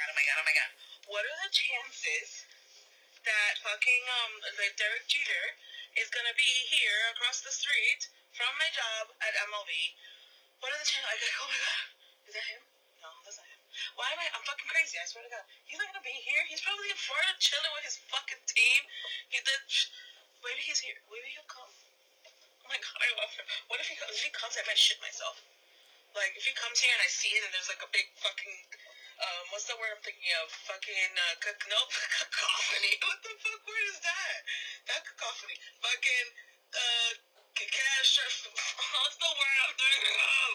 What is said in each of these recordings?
god, oh my god, oh my god. What are the chances that fucking um like Derek Jeter is gonna be here across the street from my job at MLB? What are the chances? Like, oh my god, is that him? No, that's not him. Why am I? I'm fucking crazy. I swear to God, he's not gonna be here. He's probably in Florida chilling with his fucking team. He did. Maybe he's here. Maybe he'll come. Oh my god, I love him. What if he comes? If he comes, I might shit myself. Like if he comes here and I see it and there's like a big fucking um what's the word I'm thinking of? Fucking uh c- nope cacophony. What the fuck word is that? That cacophony. Fucking uh c- cash what's the word I'm thinking of?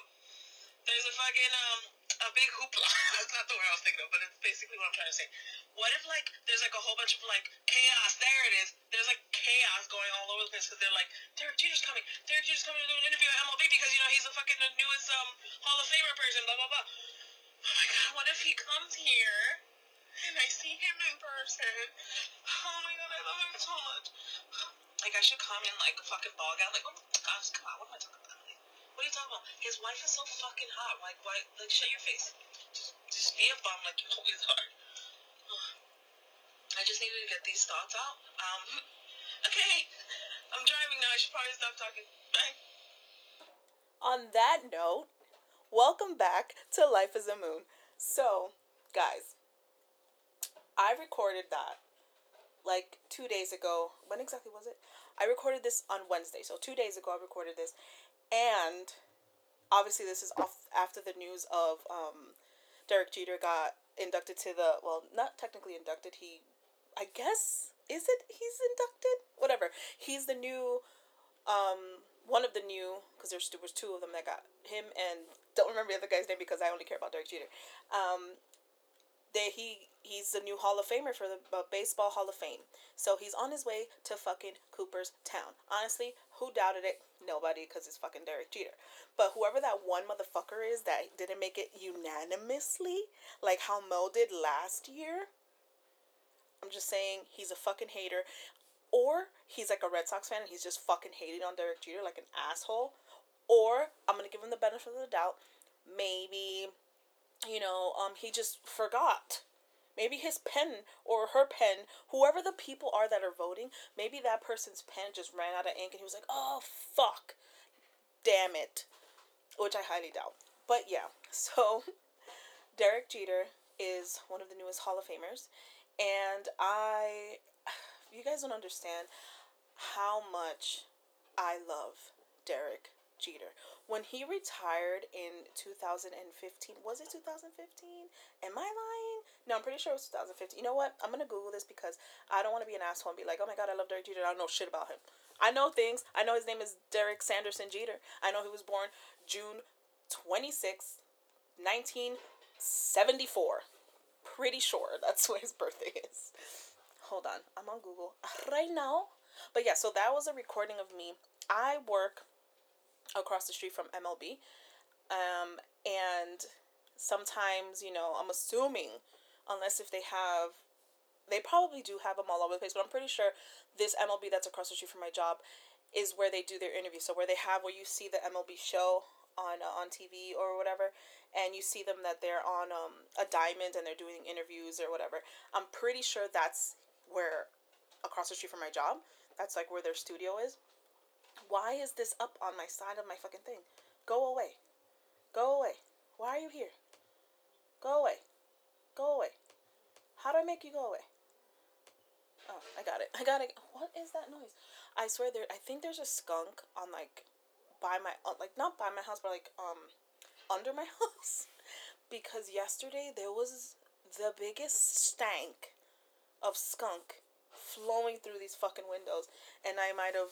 There's a fucking um a big hoopla. That's not the word I was thinking of, but it's basically what I'm trying to say. What if like there's like a whole bunch of like chaos? There it is. There's like chaos going all over the place because they're like Derek Jeter's coming. Derek Jeter's coming to do an interview at MLB because you know he's the fucking newest um Hall of Famer person. Blah blah blah. Oh my god! What if he comes here and I see him in person? Oh my god! I love him so much. Like I should come in like a fucking ball gown. Like oh gosh, come on! What am I talking about? Like, what are you talking about? His wife is so fucking hot. Like why? Like shut your face. Just just be a bum like you always are. I just needed to get these thoughts out. Um. Okay. I'm driving now. I should probably stop talking. Bye. On that note, welcome back to Life is a Moon. So, guys, I recorded that like two days ago. When exactly was it? I recorded this on Wednesday. So, two days ago, I recorded this. And obviously, this is off after the news of um, Derek Jeter got inducted to the, well, not technically inducted. He, I guess, is it he's inducted? Whatever. He's the new um one of the new because there was two of them that got him and don't remember the other guy's name because I only care about Derek Jeter. Um, they he he's the new Hall of Famer for the uh, baseball Hall of Fame. So he's on his way to fucking Cooper's Town. Honestly, who doubted it? Nobody, because it's fucking Derek Jeter. But whoever that one motherfucker is that didn't make it unanimously, like how Mo did last year. I'm just saying he's a fucking hater or he's like a Red Sox fan and he's just fucking hating on Derek Jeter like an asshole, or I'm gonna give him the benefit of the doubt. Maybe, you know, um, he just forgot. Maybe his pen or her pen, whoever the people are that are voting, maybe that person's pen just ran out of ink and he was like, oh fuck, damn it, which I highly doubt. But yeah, so Derek Jeter is one of the newest Hall of Famers, and I you guys don't understand how much I love Derek Jeter. When he retired in 2015, was it 2015? Am I lying? No, I'm pretty sure it was 2015. You know what? I'm to Google this because I don't want to be an asshole and be like, oh my God, I love Derek Jeter. I don't know shit about him. I know things. I know his name is Derek Sanderson Jeter. I know he was born June 26, 1974. Pretty sure that's what his birthday is hold on i'm on google right now but yeah so that was a recording of me i work across the street from mlb um, and sometimes you know i'm assuming unless if they have they probably do have them all over the place but i'm pretty sure this mlb that's across the street from my job is where they do their interviews so where they have where you see the mlb show on uh, on TV or whatever, and you see them that they're on um, a diamond and they're doing interviews or whatever. I'm pretty sure that's where across the street from my job. That's like where their studio is. Why is this up on my side of my fucking thing? Go away. Go away. Why are you here? Go away. Go away. How do I make you go away? Oh, I got it. I got it. What is that noise? I swear there I think there's a skunk on like by my uh, like not by my house but like um under my house because yesterday there was the biggest stank of skunk flowing through these fucking windows, and I might have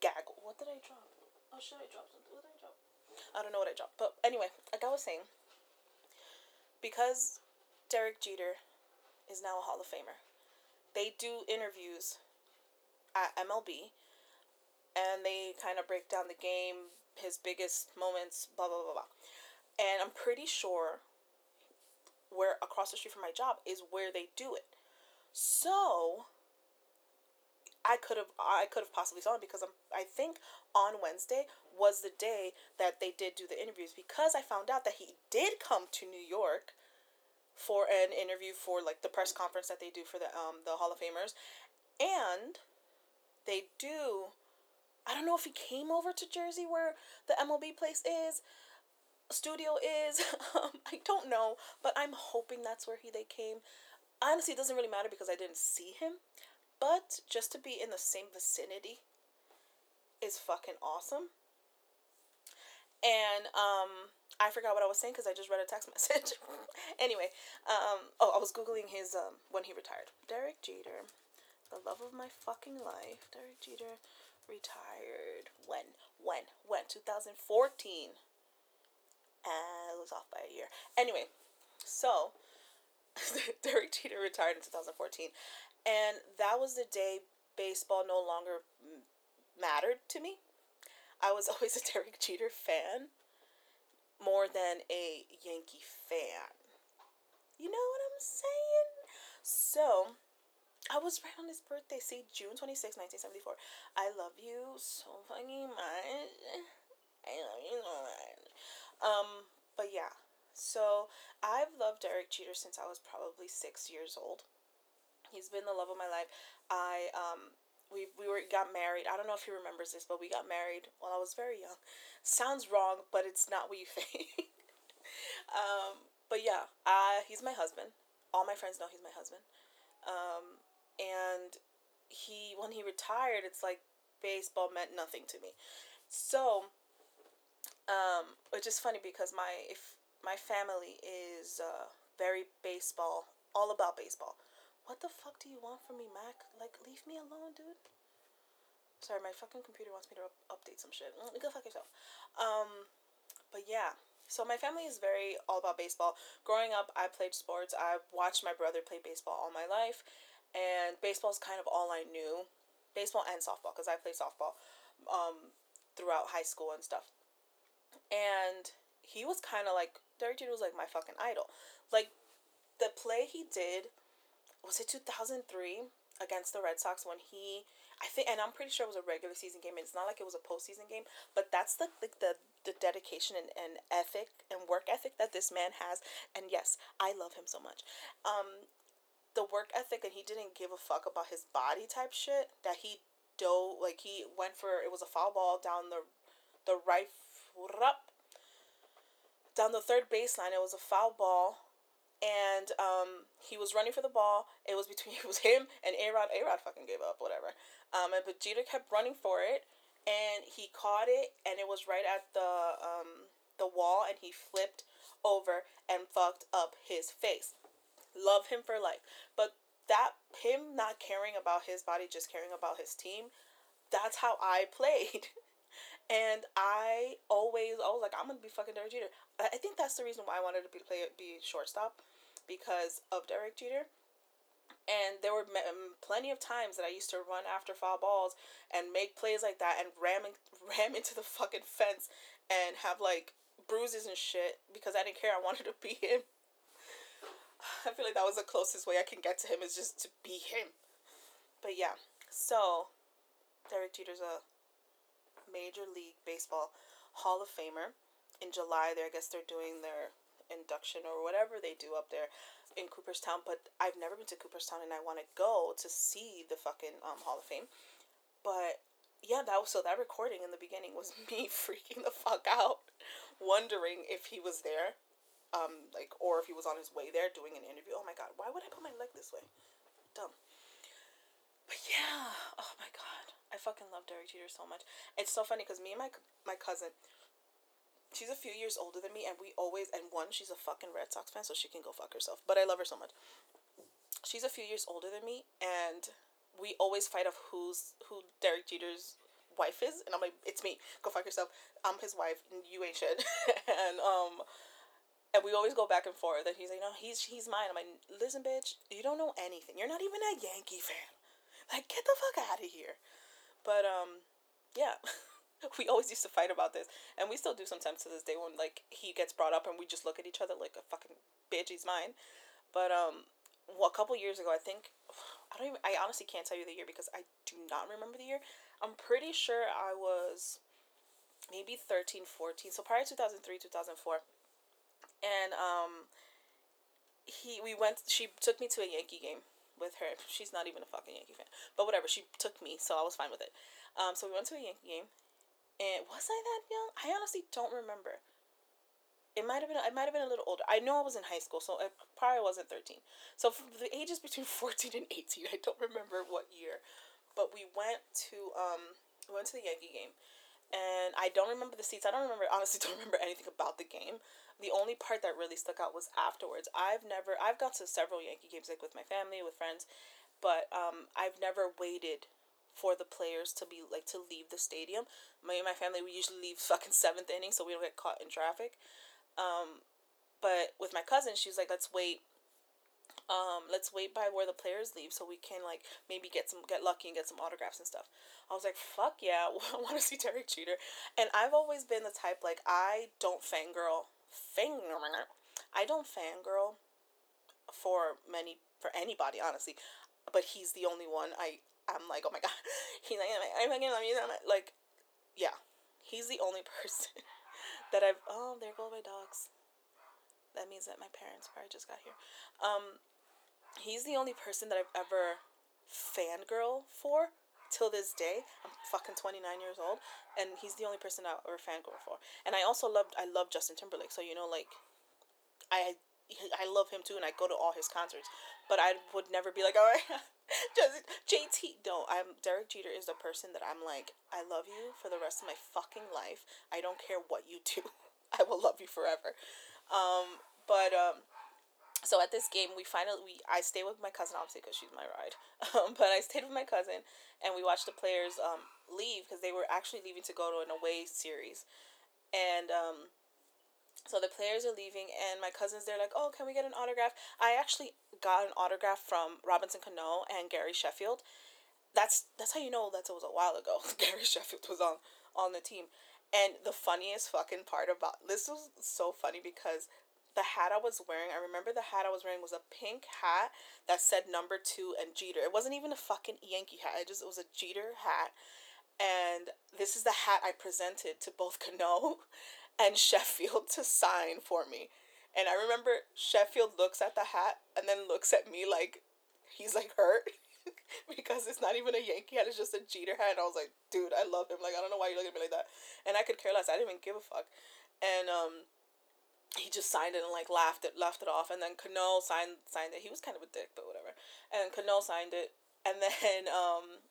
gaggled. What did I drop? Oh shit! I dropped something. What did I drop? I don't know what I dropped. But anyway, like I was saying, because Derek Jeter is now a Hall of Famer, they do interviews at MLB, and they kind of break down the game, his biggest moments, blah blah blah blah. And I'm pretty sure where across the street from my job is where they do it. So I could have I could have possibly saw him because I'm I think on Wednesday was the day that they did do the interviews because I found out that he did come to New York for an interview for like the press conference that they do for the um the Hall of Famers, and they do. I don't know if he came over to Jersey where the MLB place is, studio is. um, I don't know, but I'm hoping that's where he they came. Honestly, it doesn't really matter because I didn't see him, but just to be in the same vicinity is fucking awesome. And um, I forgot what I was saying because I just read a text message. anyway, um, oh, I was googling his um when he retired. Derek Jeter, the love of my fucking life. Derek Jeter retired when when when 2014. And I was off by a year. Anyway, so Derek Jeter retired in 2014, and that was the day baseball no longer mattered to me. I was always a Derek Jeter fan more than a Yankee fan. You know what I'm saying? So, I was right on his birthday. See, June 26, 1974. I love you so fucking much. I love you so much. Um, but yeah. So, I've loved Derek Jeter since I was probably six years old. He's been the love of my life. I um we we were got married. I don't know if he remembers this, but we got married while I was very young. Sounds wrong, but it's not what you think. um, but yeah, uh, he's my husband. All my friends know he's my husband. Um, and he when he retired, it's like baseball meant nothing to me. So, um, which is funny because my if my family is uh, very baseball, all about baseball. What the fuck do you want from me, Mac? Like, leave me alone, dude. Sorry, my fucking computer wants me to up- update some shit. Mm, go fuck yourself. Um, but yeah. So my family is very all about baseball. Growing up, I played sports. I watched my brother play baseball all my life, and baseball is kind of all I knew. Baseball and softball, because I played softball um, throughout high school and stuff. And he was kind of like Derek Jeter was like my fucking idol. Like the play he did was it 2003 against the Red Sox when he I think and I'm pretty sure it was a regular season game. It's not like it was a postseason game, but that's the the, the, the dedication and, and ethic and work ethic that this man has. And yes, I love him so much. Um, the work ethic and he didn't give a fuck about his body type shit that he dove like he went for it was a foul ball down the the right up down the third baseline. It was a foul ball and um, he was running for the ball. It was between it was him and A Rod. A Rod fucking gave up, whatever. Um, and Jeter kept running for it, and he caught it, and it was right at the um the wall, and he flipped over and fucked up his face. Love him for life, but that him not caring about his body, just caring about his team. That's how I played. And I always, I was like, I'm gonna be fucking Derek Jeter. I think that's the reason why I wanted to be play be shortstop because of Derek Jeter. And there were plenty of times that I used to run after foul balls and make plays like that and ram ram into the fucking fence and have like bruises and shit because I didn't care. I wanted to be him. I feel like that was the closest way I can get to him is just to be him. But yeah, so Derek Jeter's a Major League Baseball Hall of Famer. In July, there I guess they're doing their induction or whatever they do up there in Cooperstown, but I've never been to Cooperstown and I want to go to see the fucking um, Hall of Fame. But yeah, that was so that recording in the beginning was me freaking the fuck out, wondering if he was there, um, like or if he was on his way there doing an interview. Oh my god, why would I put my leg this way? Dumb. But yeah, oh my god, I fucking love Derek Jeter so much. It's so funny because me and my my cousin, she's a few years older than me, and we always and one she's a fucking Red Sox fan, so she can go fuck herself. But I love her so much. She's a few years older than me, and we always fight of who's who Derek Jeter's wife is, and I'm like, it's me. Go fuck yourself. I'm his wife, and you ain't shit. and um, and we always go back and forth. And he's like, no, he's he's mine. I'm like, listen, bitch, you don't know anything. You're not even a Yankee fan. Like, get the fuck out of here. But um, yeah. we always used to fight about this, and we still do sometimes to this day when like he gets brought up and we just look at each other like a fucking bitch. He's mine. But um, well, a couple years ago, I think I don't even. I honestly can't tell you the year because I do not remember the year. I'm pretty sure I was maybe 13, 14. So prior 2003, 2004. And um he we went. She took me to a Yankee game with her. She's not even a fucking Yankee fan, but whatever. She took me, so I was fine with it. Um, so we went to a Yankee game, and was I that young? I honestly don't remember. It might have been. I might have been a little older. I know I was in high school, so I probably wasn't thirteen. So for the ages between fourteen and eighteen, I don't remember what year, but we went to um we went to the Yankee game, and I don't remember the seats. I don't remember honestly. Don't remember anything about the game. The only part that really stuck out was afterwards. I've never. I've gone to several Yankee games like with my family, with friends, but um I've never waited for the players to be like to leave the stadium. My and my family we usually leave fucking seventh inning so we don't get caught in traffic. Um, but with my cousin, she was like, let's wait. Um, let's wait by where the players leave so we can like maybe get some get lucky and get some autographs and stuff. I was like, fuck yeah, I want to see Derek Jeter. And I've always been the type like I don't fangirl, fangirl. I don't fangirl for many for anybody honestly, but he's the only one I I'm like oh my god, he's like I fucking love you like, yeah, he's the only person that I've oh there go my dogs. That means that my parents probably just got here. Um, he's the only person that I've ever fangirl for till this day. I'm fucking 29 years old and he's the only person I ever fangirl for. And I also loved I love Justin Timberlake. So you know like I I love him too and I go to all his concerts. But I would never be like, "All right, just JT." No, I'm Derek Jeter is the person that I'm like, "I love you for the rest of my fucking life. I don't care what you do. I will love you forever." Um, but um so at this game we finally we I stayed with my cousin obviously because she's my ride um, but I stayed with my cousin and we watched the players um, leave because they were actually leaving to go to an away series and um, so the players are leaving and my cousins they're like oh can we get an autograph I actually got an autograph from Robinson Cano and Gary Sheffield that's that's how you know that it was a while ago Gary Sheffield was on on the team and the funniest fucking part about this was so funny because the hat I was wearing, I remember the hat I was wearing was a pink hat that said number two and Jeter. It wasn't even a fucking Yankee hat. It just it was a Jeter hat. And this is the hat I presented to both Cano and Sheffield to sign for me. And I remember Sheffield looks at the hat and then looks at me like he's like hurt because it's not even a Yankee hat, it's just a Jeter hat. And I was like, dude, I love him. Like, I don't know why you're looking at me like that. And I could care less. I didn't even give a fuck. And um he just signed it and like laughed it laughed it off and then Cano signed signed it. He was kind of a dick, but whatever. And Cano signed it and then um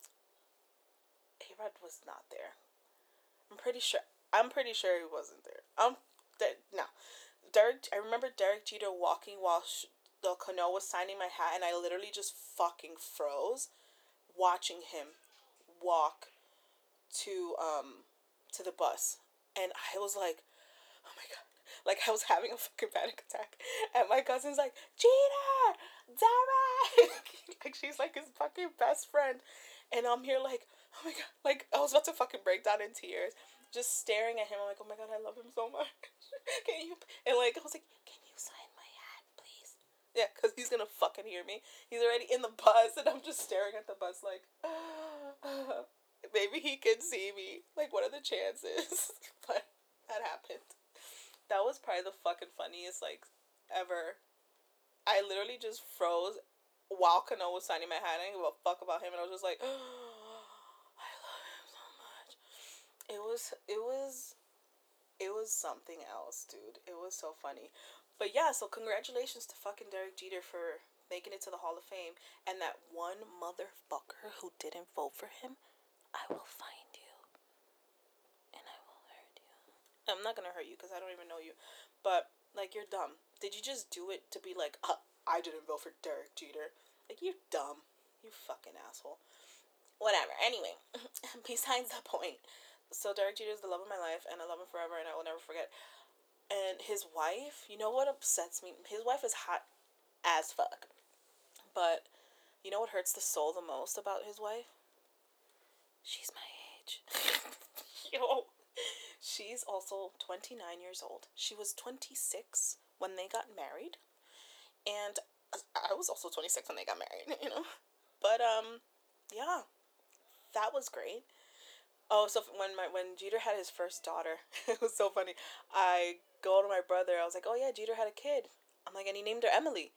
A-Rod was not there. I'm pretty sure I'm pretty sure he wasn't there. Um that no. Derek I remember Derek Jeter walking while sh- the Cano was signing my hat and I literally just fucking froze watching him walk to um to the bus and I was like oh my god like I was having a fucking panic attack. And my cousin's like, Jeter, Derek like she's like his fucking best friend. And I'm here like, oh my god, like I was about to fucking break down in tears. Just staring at him. I'm like, oh my god, I love him so much. can you and like I was like, Can you sign my hat, please? Yeah, because he's gonna fucking hear me. He's already in the bus and I'm just staring at the bus like maybe he can see me. Like what are the chances? but that happened that was probably the fucking funniest like ever. I literally just froze while Cano was signing my hat. I didn't give a fuck about him, and I was just like, oh, I love him so much. It was it was it was something else, dude. It was so funny. But yeah, so congratulations to fucking Derek Jeter for making it to the Hall of Fame. And that one motherfucker who didn't vote for him, I will find you. And I will hurt you. I'm not gonna hurt you because I don't even know you, but like you're dumb. Did you just do it to be like, uh, I didn't vote for Derek Jeter? Like you're dumb, you fucking asshole. Whatever. Anyway, besides the point, so Derek Jeter is the love of my life, and I love him forever, and I will never forget. And his wife, you know what upsets me? His wife is hot as fuck, but you know what hurts the soul the most about his wife? She's my age. Yo. She's also 29 years old. She was 26 when they got married. And I was also 26 when they got married, you know. But um yeah. That was great. Oh, so when my when Jeter had his first daughter, it was so funny. I go to my brother. I was like, "Oh yeah, Jeter had a kid." I'm like, and he named her Emily.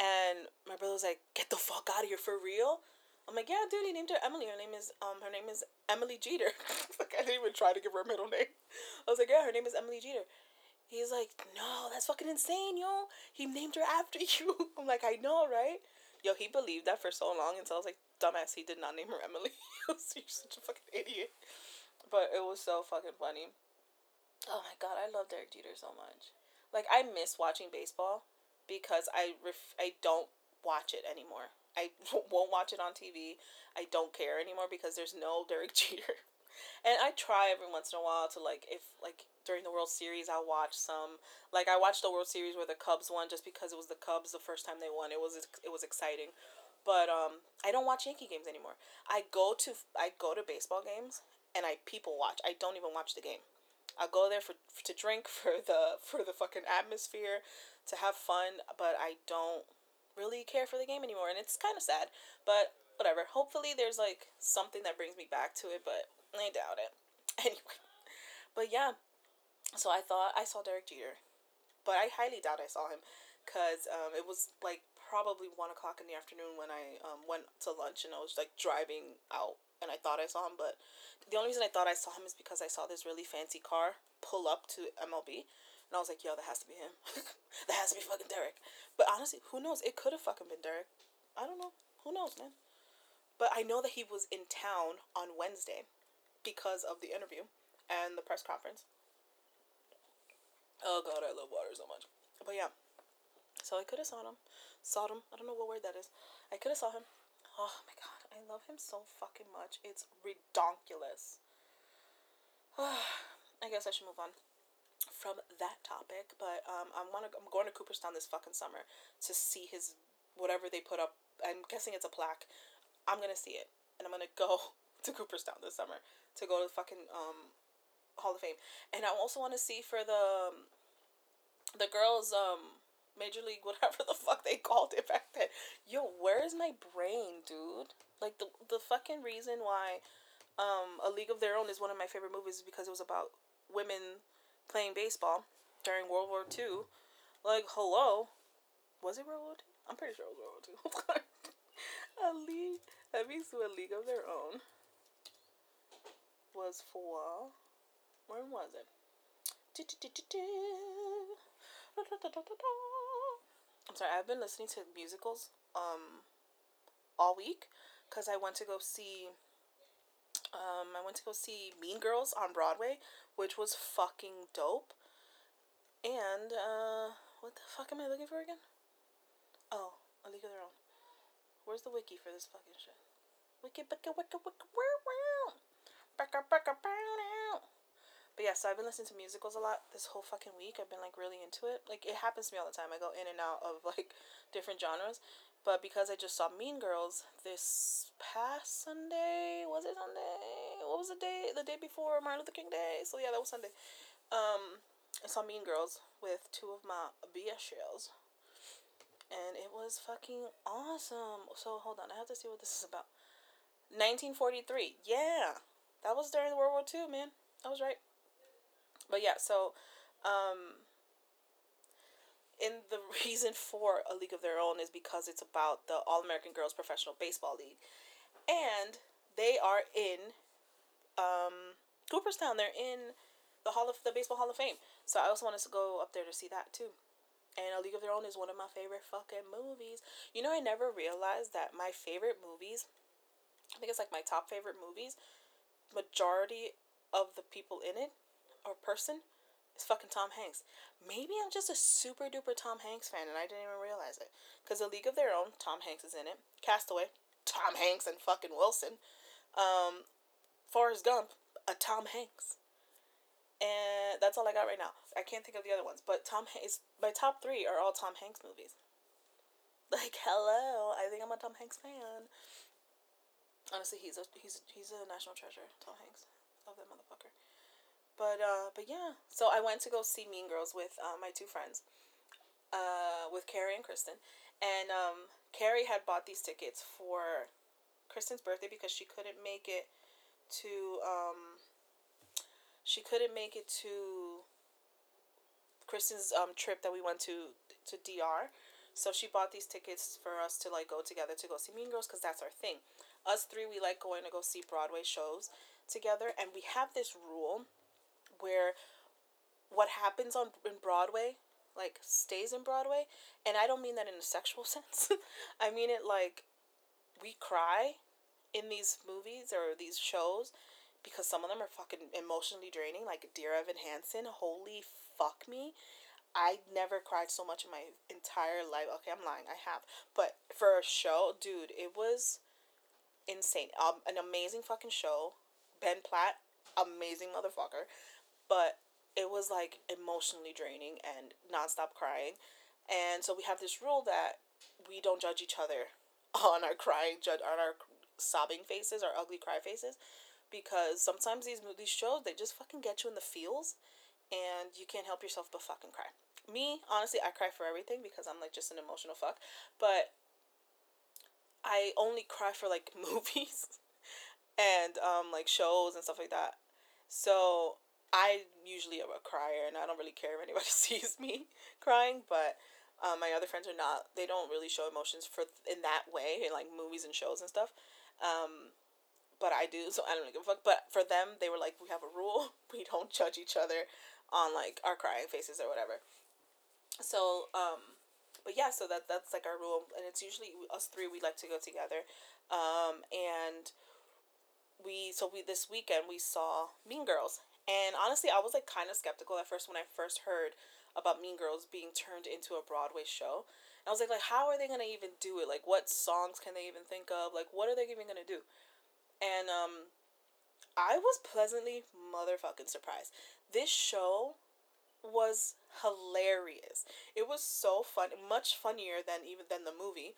And my brother was like, "Get the fuck out of here for real." I'm like, "Yeah, dude, he named her Emily. Her name is um her name is Emily Jeter." like I didn't even try to give her a middle name. I was like, "Yeah, her name is Emily Jeter." He's like, "No, that's fucking insane, yo. He named her after you." I'm like, "I know, right?" Yo, he believed that for so long until I was like, "Dumbass, he did not name her Emily." You're such a fucking idiot. But it was so fucking funny. Oh my god, I love Derek Jeter so much. Like I miss watching baseball because I ref- I don't watch it anymore. I won't watch it on TV. I don't care anymore because there's no Derek Jeter. And I try every once in a while to like if like during the World Series I'll watch some like I watched the World Series where the Cubs won just because it was the Cubs the first time they won. It was it was exciting. But um I don't watch Yankee games anymore. I go to I go to baseball games and I people watch. I don't even watch the game. I go there for to drink for the for the fucking atmosphere, to have fun, but I don't really care for the game anymore and it's kind of sad. But whatever. Hopefully there's like something that brings me back to it, but I doubt it. Anyway. But yeah. So I thought I saw Derek Jeter. But I highly doubt I saw him because um, it was like probably one o'clock in the afternoon when I um, went to lunch and I was like driving out and I thought I saw him. But the only reason I thought I saw him is because I saw this really fancy car pull up to MLB. And I was like, yo, that has to be him. that has to be fucking Derek. But honestly, who knows? It could have fucking been Derek. I don't know. Who knows, man? But I know that he was in town on Wednesday because of the interview and the press conference. Oh god, I love water so much. But yeah. So I could have saw him. Saw him. I don't know what word that is. I could have saw him. Oh my god, I love him so fucking much. It's redonkulous. I guess I should move on from that topic, but um, I'm wanna I'm going to Cooperstown this fucking summer to see his whatever they put up. I'm guessing it's a plaque. I'm gonna see it, and I'm gonna go to Cooperstown this summer to go to the fucking um Hall of Fame, and I also want to see for the um, the girls um Major League whatever the fuck they called it back then. Yo, where is my brain, dude? Like the the fucking reason why um A League of Their Own is one of my favorite movies is because it was about women playing baseball during World War Two. Like, hello, was it World War Two? I'm pretty sure it was World War Two. a league, that means a League of Their Own was for when was it? I'm sorry, I've been listening to musicals um all week because I went to go see um I went to go see Mean Girls on Broadway, which was fucking dope. And uh what the fuck am I looking for again? Oh, A League of Their Own. Where's the wiki for this fucking shit? Wiki, wiki, wiki, wiki, wow, wow. But yeah, so I've been listening to musicals a lot this whole fucking week. I've been like really into it. Like it happens to me all the time. I go in and out of like different genres. But because I just saw Mean Girls this past Sunday, was it Sunday? What was the day? The day before Martin Luther King Day. So yeah, that was Sunday. Um, I saw Mean Girls with two of my BS shells. And it was fucking awesome. So hold on, I have to see what this is about. 1943. Yeah. That was during World War II, man. I was right. But yeah, so um in the reason for a league of their own is because it's about the All American Girls Professional Baseball League. And they are in um Cooperstown. They're in the Hall of the Baseball Hall of Fame. So I also wanted to go up there to see that too. And A League of Their Own is one of my favorite fucking movies. You know, I never realized that my favorite movies, I think it's like my top favorite movies, majority of the people in it or person is fucking Tom Hanks. Maybe I'm just a super duper Tom Hanks fan and I didn't even realize it. Because A League of Their Own, Tom Hanks is in it. Castaway, Tom Hanks and fucking Wilson. Um, Forrest Gump, a Tom Hanks. And that's all I got right now. I can't think of the other ones, but Tom Hanks. My top three are all Tom Hanks movies. Like, hello, I think I'm a Tom Hanks fan. Honestly, he's a he's he's a national treasure. Tom Hanks, love that motherfucker. But uh, but yeah. So I went to go see Mean Girls with uh, my two friends, uh, with Carrie and Kristen, and um, Carrie had bought these tickets for Kristen's birthday because she couldn't make it to um she couldn't make it to Kristen's um trip that we went to to DR. So she bought these tickets for us to like go together to go see Mean Girls because that's our thing. Us three, we like going to go see Broadway shows together, and we have this rule where what happens on in Broadway like stays in Broadway, and I don't mean that in a sexual sense. I mean it like we cry in these movies or these shows because some of them are fucking emotionally draining, like Dear Evan Hansen. Holy fuck me. I never cried so much in my entire life. Okay, I'm lying. I have. But for a show, dude, it was insane. Um, an amazing fucking show. Ben Platt, amazing motherfucker. But it was like emotionally draining and nonstop crying. And so we have this rule that we don't judge each other on our crying, judge on our sobbing faces, our ugly cry faces, because sometimes these these shows they just fucking get you in the feels, and you can't help yourself but fucking cry. Me, honestly, I cry for everything because I'm like just an emotional fuck, but I only cry for like movies and um like shows and stuff like that. So I usually a crier, and I don't really care if anybody sees me crying. But um, my other friends are not. They don't really show emotions for in that way in like movies and shows and stuff. Um, but I do, so I don't give a fuck. But for them, they were like, we have a rule: we don't judge each other on like our crying faces or whatever. So, um, but yeah, so that that's like our rule, and it's usually us three. We like to go together, um, and we so we this weekend we saw Mean Girls, and honestly, I was like kind of skeptical at first when I first heard about Mean Girls being turned into a Broadway show. And I was like, like how are they gonna even do it? Like, what songs can they even think of? Like, what are they even gonna do? And um, I was pleasantly motherfucking surprised. This show was hilarious. It was so fun, much funnier than even than the movie.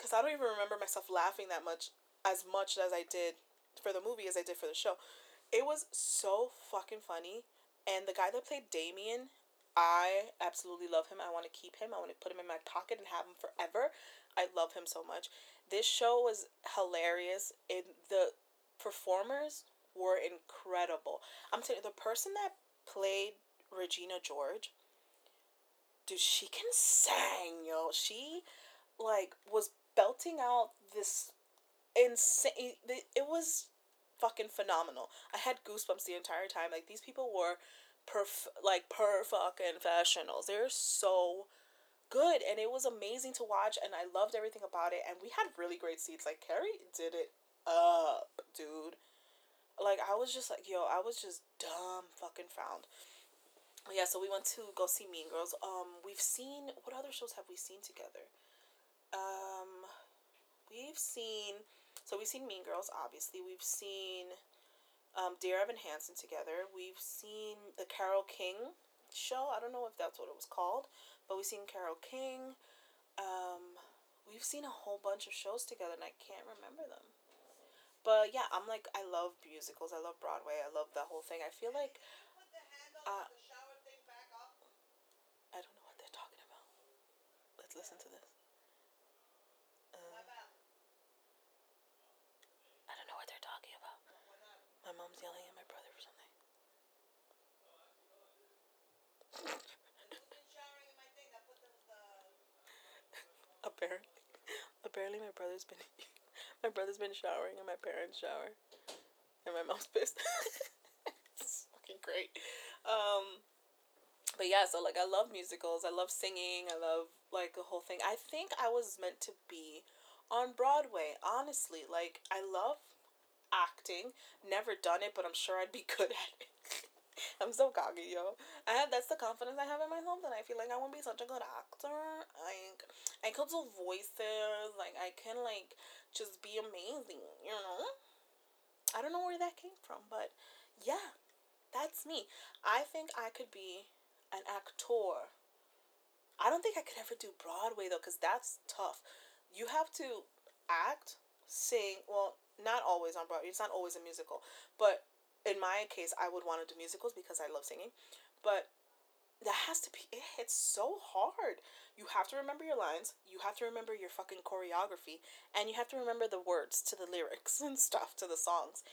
Cause I don't even remember myself laughing that much, as much as I did for the movie as I did for the show. It was so fucking funny. And the guy that played Damien, I absolutely love him. I want to keep him. I want to put him in my pocket and have him forever. I love him so much. This show was hilarious. And the performers were incredible. I'm telling you, the person that played Regina George, dude, she can sing, yo. She like was belting out this insane. It was fucking phenomenal. I had goosebumps the entire time. Like these people were perf like per fucking professionals. They're so good and it was amazing to watch and I loved everything about it and we had really great seats. Like Carrie did it up, dude. Like I was just like, yo, I was just dumb fucking found. Yeah, so we went to go see Mean Girls. Um, we've seen what other shows have we seen together? Um, we've seen so we've seen Mean Girls, obviously. We've seen um, Dear Evan Hansen together. We've seen the Carole King show. I don't know if that's what it was called, but we've seen Carole King. Um, we've seen a whole bunch of shows together, and I can't remember them. But yeah, I'm like, I love musicals. I love Broadway. I love the whole thing. I feel like. Uh, I don't know what they're talking about. Let's listen to this. My mom's yelling at my brother for something. apparently, apparently my brother's been my brother's been showering in my parents' shower, and my mom's pissed. it's fucking great. Um, but yeah, so like I love musicals. I love singing. I love like the whole thing. I think I was meant to be on Broadway. Honestly, like I love acting. Never done it, but I'm sure I'd be good at it. I'm so cocky, yo. I have that's the confidence I have in myself that I feel like I won't be such a good actor. Like I could do voices, like I can like just be amazing, you know? I don't know where that came from, but yeah, that's me. I think I could be an actor. I don't think I could ever do Broadway though, because that's tough. You have to act, sing, well, not always on Broadway. It's not always a musical, but in my case, I would want to do musicals because I love singing. But that has to be it hits so hard. You have to remember your lines, you have to remember your fucking choreography, and you have to remember the words to the lyrics and stuff to the songs.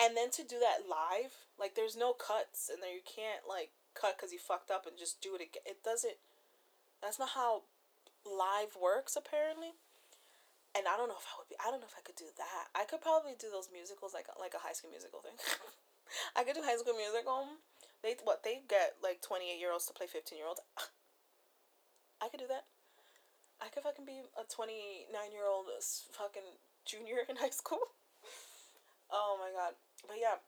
And then to do that live, like there's no cuts and then you can't like cut cuz you fucked up and just do it again. It doesn't that's not how live works apparently. And I don't know if I would be. I don't know if I could do that. I could probably do those musicals like like a High School Musical thing. I could do High School Musical. They what they get like twenty eight year olds to play fifteen year olds. I could do that. I could fucking be a twenty nine year old fucking junior in high school. oh my god. But yeah,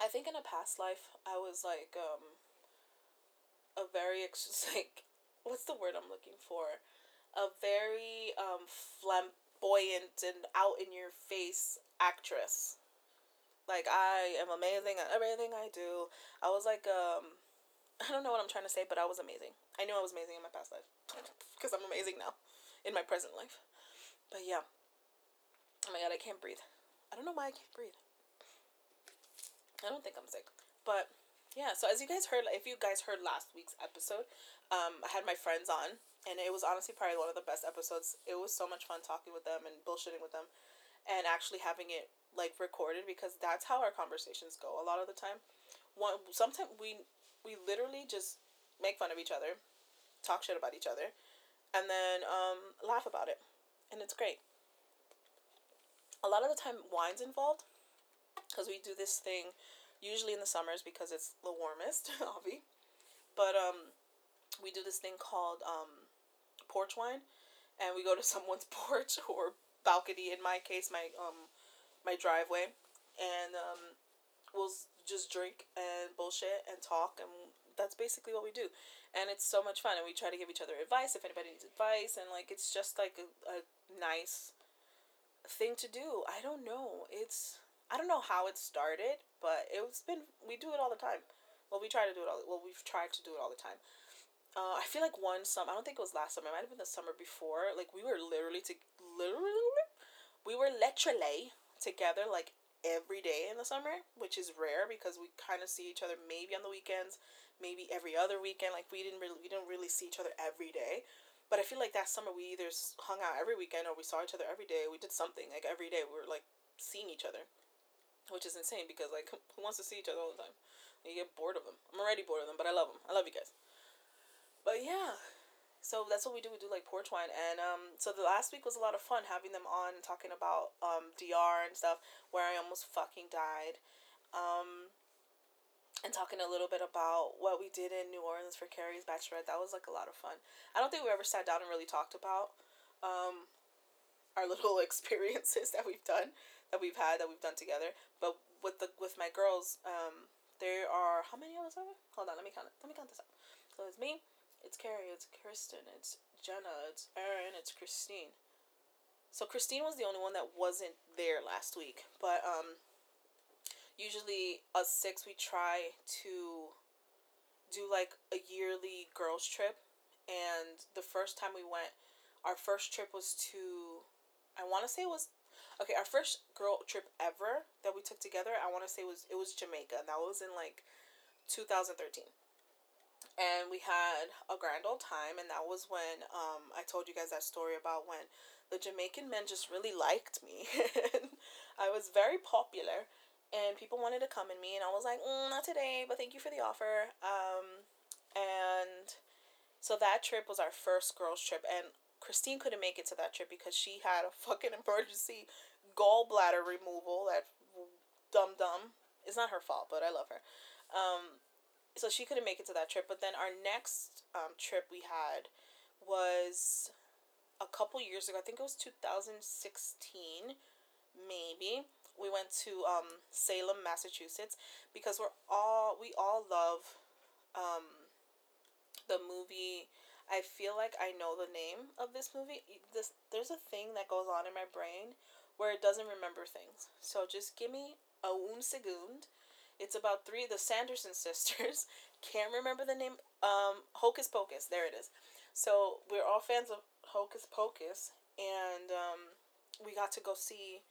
I think in a past life I was like um a very ex- like what's the word I'm looking for? A very um flamboyant and out in your face actress. Like I am amazing at everything I do. I was like um I don't know what I'm trying to say, but I was amazing. I knew I was amazing in my past life because I'm amazing now in my present life. But yeah. Oh my god, I can't breathe. I don't know why I can't breathe. I don't think I'm sick. But yeah, so as you guys heard, if you guys heard last week's episode, um, I had my friends on, and it was honestly probably one of the best episodes. It was so much fun talking with them and bullshitting with them, and actually having it like recorded because that's how our conversations go a lot of the time. One sometimes we we literally just make fun of each other, talk shit about each other, and then um, laugh about it, and it's great. A lot of the time, wine's involved because we do this thing usually in the summers because it's the warmest, obvi. But um, we do this thing called um, porch wine, and we go to someone's porch or balcony. In my case, my um, my driveway, and um, we'll just drink and bullshit and talk, and that's basically what we do. And it's so much fun, and we try to give each other advice if anybody needs advice, and like it's just like a, a nice thing to do. I don't know. It's I don't know how it started, but it's been we do it all the time. Well, we try to do it all. Well, we've tried to do it all the time. Uh, I feel like one summer. I don't think it was last summer. It might have been the summer before. Like we were literally to literally, we were literally together like every day in the summer, which is rare because we kind of see each other maybe on the weekends, maybe every other weekend. Like we didn't really we didn't really see each other every day. But I feel like that summer we either hung out every weekend or we saw each other every day. We did something like every day. We were like seeing each other which is insane because like who wants to see each other all the time? You get bored of them. I'm already bored of them, but I love them. I love you guys. But yeah, so that's what we do. We do like porch wine, and um, so the last week was a lot of fun having them on talking about um DR and stuff where I almost fucking died, um, and talking a little bit about what we did in New Orleans for Carrie's bachelorette. That was like a lot of fun. I don't think we ever sat down and really talked about um our little experiences that we've done that we've had that we've done together. But with the with my girls, um, there are how many of us are there? Hold on, let me count it. Let me count this up. So it's me, it's Carrie, it's Kristen, it's Jenna, it's Erin, it's Christine. So Christine was the only one that wasn't there last week, but um, usually us six we try to do like a yearly girls trip, and the first time we went, our first trip was to, I want to say it was Okay, our first girl trip ever that we took together, I want to say was it was Jamaica, that was in like 2013. And we had a grand old time, and that was when um I told you guys that story about when the Jamaican men just really liked me. I was very popular, and people wanted to come in me, and I was like, mm, not today, but thank you for the offer. Um, and so that trip was our first girls trip, and Christine couldn't make it to that trip because she had a fucking emergency gallbladder removal. That dumb dumb. It's not her fault, but I love her. Um, so she couldn't make it to that trip. But then our next um, trip we had was a couple years ago. I think it was two thousand sixteen, maybe. We went to um, Salem, Massachusetts, because we're all we all love um, the movie. I feel like I know the name of this movie. This there's a thing that goes on in my brain where it doesn't remember things. So just give me a second. It's about three the Sanderson sisters. Can't remember the name. Um, Hocus Pocus. There it is. So we're all fans of Hocus Pocus, and um, we got to go see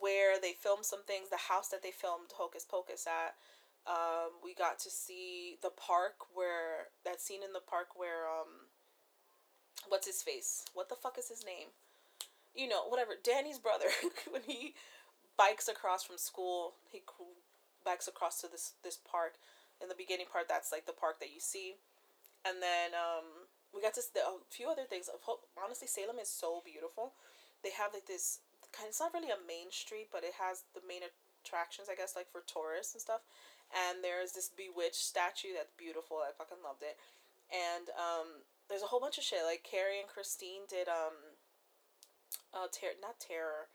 where they filmed some things. The house that they filmed Hocus Pocus at. Um, we got to see the park where that scene in the park where um, what's his face? What the fuck is his name? you know, whatever. Danny's brother, when he bikes across from school, he bikes across to this this park. In the beginning part, that's like the park that you see, and then um, we got to see a few other things. Honestly, Salem is so beautiful. They have like this kind. It's not really a main street, but it has the main attractions, I guess, like for tourists and stuff. And there's this bewitched statue that's beautiful. I fucking loved it. And um, there's a whole bunch of shit. Like Carrie and Christine did um, uh, ter- not terror.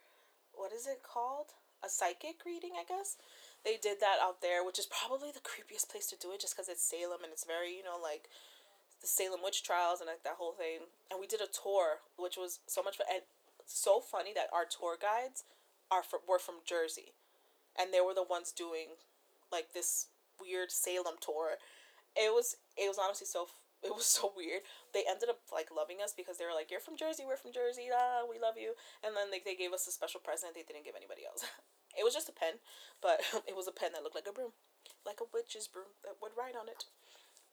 What is it called? A psychic reading, I guess. They did that out there, which is probably the creepiest place to do it, just because it's Salem and it's very, you know, like the Salem witch trials and like that whole thing. And we did a tour, which was so much fun. And so funny that our tour guides are were from Jersey, and they were the ones doing like this weird Salem tour. It was it was honestly so it was so weird. They ended up like loving us because they were like, "You're from Jersey, we're from Jersey, ah, we love you." And then like they gave us a special present they didn't give anybody else. it was just a pen, but it was a pen that looked like a broom, like a witch's broom that would write on it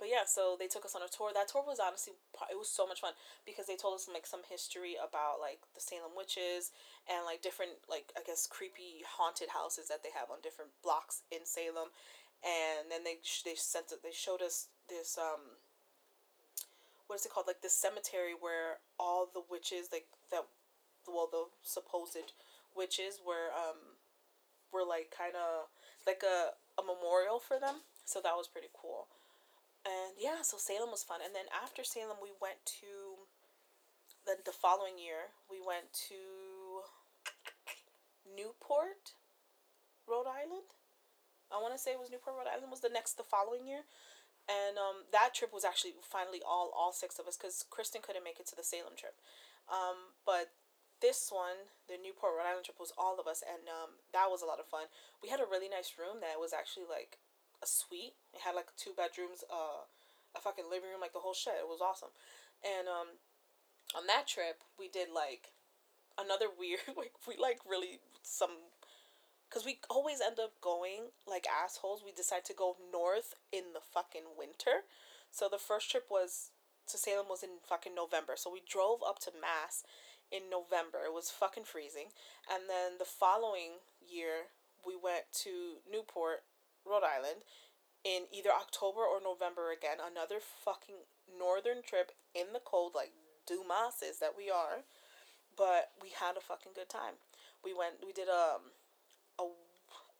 but yeah, so they took us on a tour. That tour was honestly it was so much fun because they told us like some history about like the Salem witches and like different like I guess creepy haunted houses that they have on different blocks in Salem, and then they they sent they showed us this um. What is it called? Like this cemetery where all the witches like that, well the supposed witches were um, were like kind of like a a memorial for them. So that was pretty cool and yeah, so Salem was fun. And then after Salem, we went to the the following year. We went to Newport, Rhode Island. I want to say it was Newport, Rhode Island. Was the next the following year, and um, that trip was actually finally all all six of us because Kristen couldn't make it to the Salem trip, um, but this one, the Newport Rhode Island trip, was all of us, and um, that was a lot of fun. We had a really nice room that was actually like a suite. It had like two bedrooms, uh, a fucking living room, like the whole shit. It was awesome. And um, on that trip, we did like another weird, like we like really some, cause we always end up going like assholes. We decide to go north in the fucking winter. So the first trip was to Salem was in fucking November. So we drove up to Mass in November. It was fucking freezing. And then the following year, we went to Newport Rhode Island in either October or November again. Another fucking northern trip in the cold, like Dumases that we are. But we had a fucking good time. We went, we did a, um, a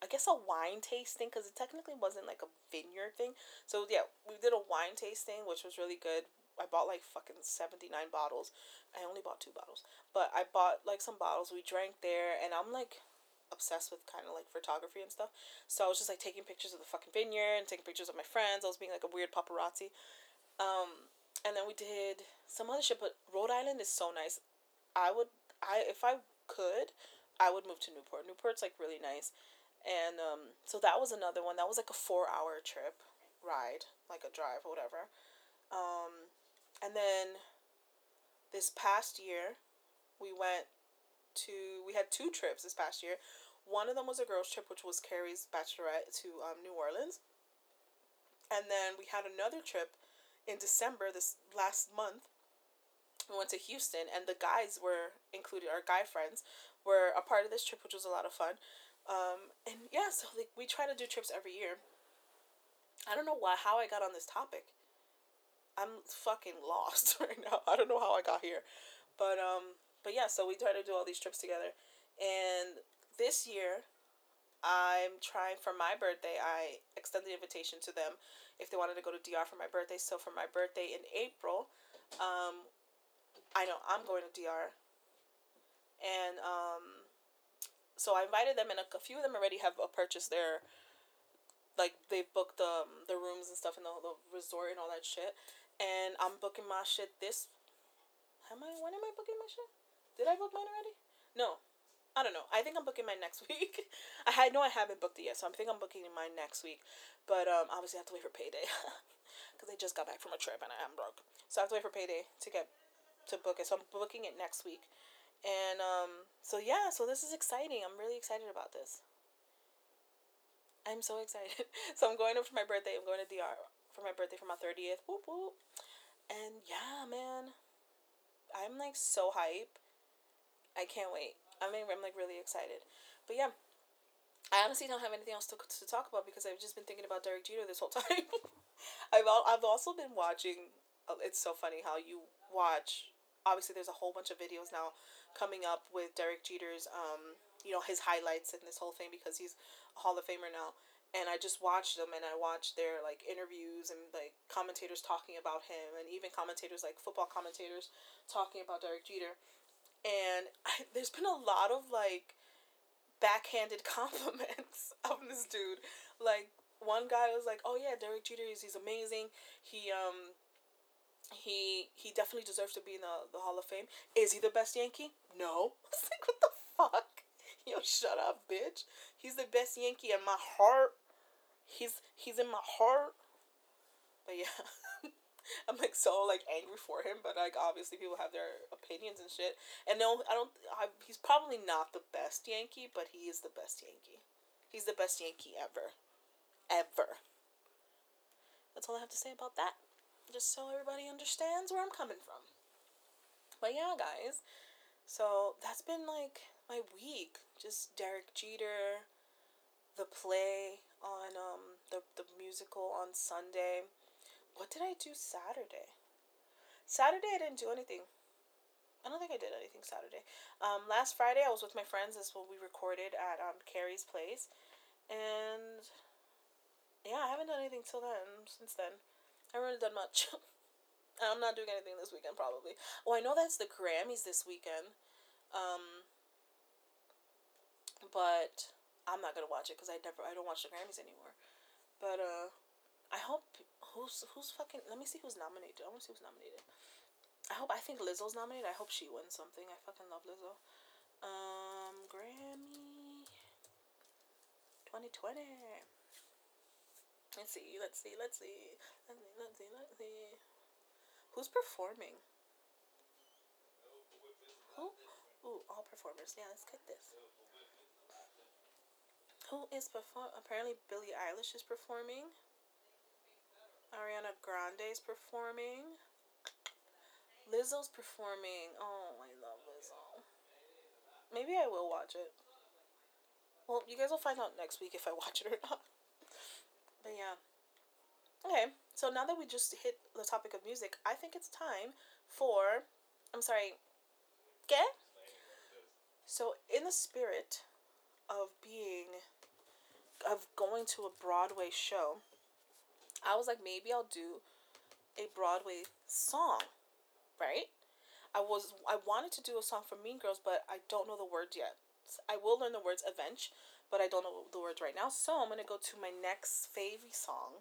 I guess a wine tasting because it technically wasn't like a vineyard thing. So yeah, we did a wine tasting, which was really good. I bought like fucking 79 bottles. I only bought two bottles, but I bought like some bottles. We drank there, and I'm like obsessed with kind of like photography and stuff. So I was just like taking pictures of the fucking vineyard and taking pictures of my friends. I was being like a weird paparazzi. Um, and then we did some other shit, but Rhode Island is so nice. I would, I if I could, I would move to Newport. Newport's like really nice. And um, so that was another one. That was like a four hour trip ride, like a drive or whatever. Um, and then this past year, we went to we had two trips this past year. One of them was a girls' trip, which was Carrie's bachelorette to um, New Orleans. And then we had another trip in December, this last month. We went to Houston, and the guys were included, our guy friends were a part of this trip, which was a lot of fun. Um, and yeah, so like we try to do trips every year. I don't know why how I got on this topic. I'm fucking lost right now. I don't know how I got here. But um but yeah, so we try to do all these trips together. And this year, I'm trying for my birthday. I extended the invitation to them if they wanted to go to DR for my birthday. So for my birthday in April, um, I know I'm going to DR, and um, so I invited them, and a, a few of them already have uh, purchased their, like they've booked the um, the rooms and stuff in the, the resort and all that shit. And I'm booking my shit this. Am I? When am I booking my shit? Did I book mine already? No. I don't know. I think I'm booking mine next week. I had no, I haven't booked it yet, so I'm think I'm booking mine next week. But um, obviously I have to wait for payday because I just got back from a trip and I'm broke, so I have to wait for payday to get to book it. So I'm booking it next week, and um, so yeah, so this is exciting. I'm really excited about this. I'm so excited. so I'm going up for my birthday. I'm going to DR for my birthday for my thirtieth. Whoop whoop, and yeah, man, I'm like so hype I can't wait. I mean, I'm like really excited. But yeah, I honestly don't have anything else to, to talk about because I've just been thinking about Derek Jeter this whole time. I've al- I've also been watching uh, it's so funny how you watch. Obviously, there's a whole bunch of videos now coming up with Derek Jeter's, um, you know, his highlights and this whole thing because he's a Hall of Famer now. And I just watched them and I watched their like interviews and like commentators talking about him and even commentators like football commentators talking about Derek Jeter. And I, there's been a lot of like backhanded compliments of this dude. Like one guy was like, "Oh yeah, Derek Jeter is he's amazing. He um he he definitely deserves to be in the, the Hall of Fame. Is he the best Yankee? No. I was like, what the fuck? Yo, shut up, bitch. He's the best Yankee in my heart. He's he's in my heart. But yeah. I'm like so like angry for him, but like obviously people have their opinions and shit. And no, I don't. I, he's probably not the best Yankee, but he is the best Yankee. He's the best Yankee ever, ever. That's all I have to say about that just so everybody understands where I'm coming from. But yeah, guys. So that's been like my week. Just Derek Jeter, the play on um the the musical on Sunday. What did I do Saturday? Saturday I didn't do anything. I don't think I did anything Saturday. Um, last Friday I was with my friends. This is what we recorded at um Carrie's place, and yeah, I haven't done anything till then. Since then, I haven't really done much. I'm not doing anything this weekend probably. Oh, I know that's the Grammys this weekend. Um, but I'm not gonna watch it because I never I don't watch the Grammys anymore. But uh, I hope who's who's fucking. Let me see who's nominated. I want to see who's nominated. I hope I think Lizzo's nominated. I hope she wins something. I fucking love Lizzo. Um, Grammy. Twenty twenty. Let's see, let's see, let's see, let's see, let's see, let's see. Who's performing? Who? Ooh, all performers. Yeah, let's click this. Who is perform? Apparently, Billie Eilish is performing. Ariana Grande is performing. Lizzo's performing. Oh, I love Lizzo. Maybe I will watch it. Well, you guys will find out next week if I watch it or not. But yeah. Okay, so now that we just hit the topic of music, I think it's time for. I'm sorry. Get? So, in the spirit of being. Of going to a Broadway show, I was like, maybe I'll do a Broadway song, right? I was I wanted to do a song for Mean Girls, but I don't know the words yet. I will learn the words eventually but I don't know the words right now. So I'm gonna go to my next favy song,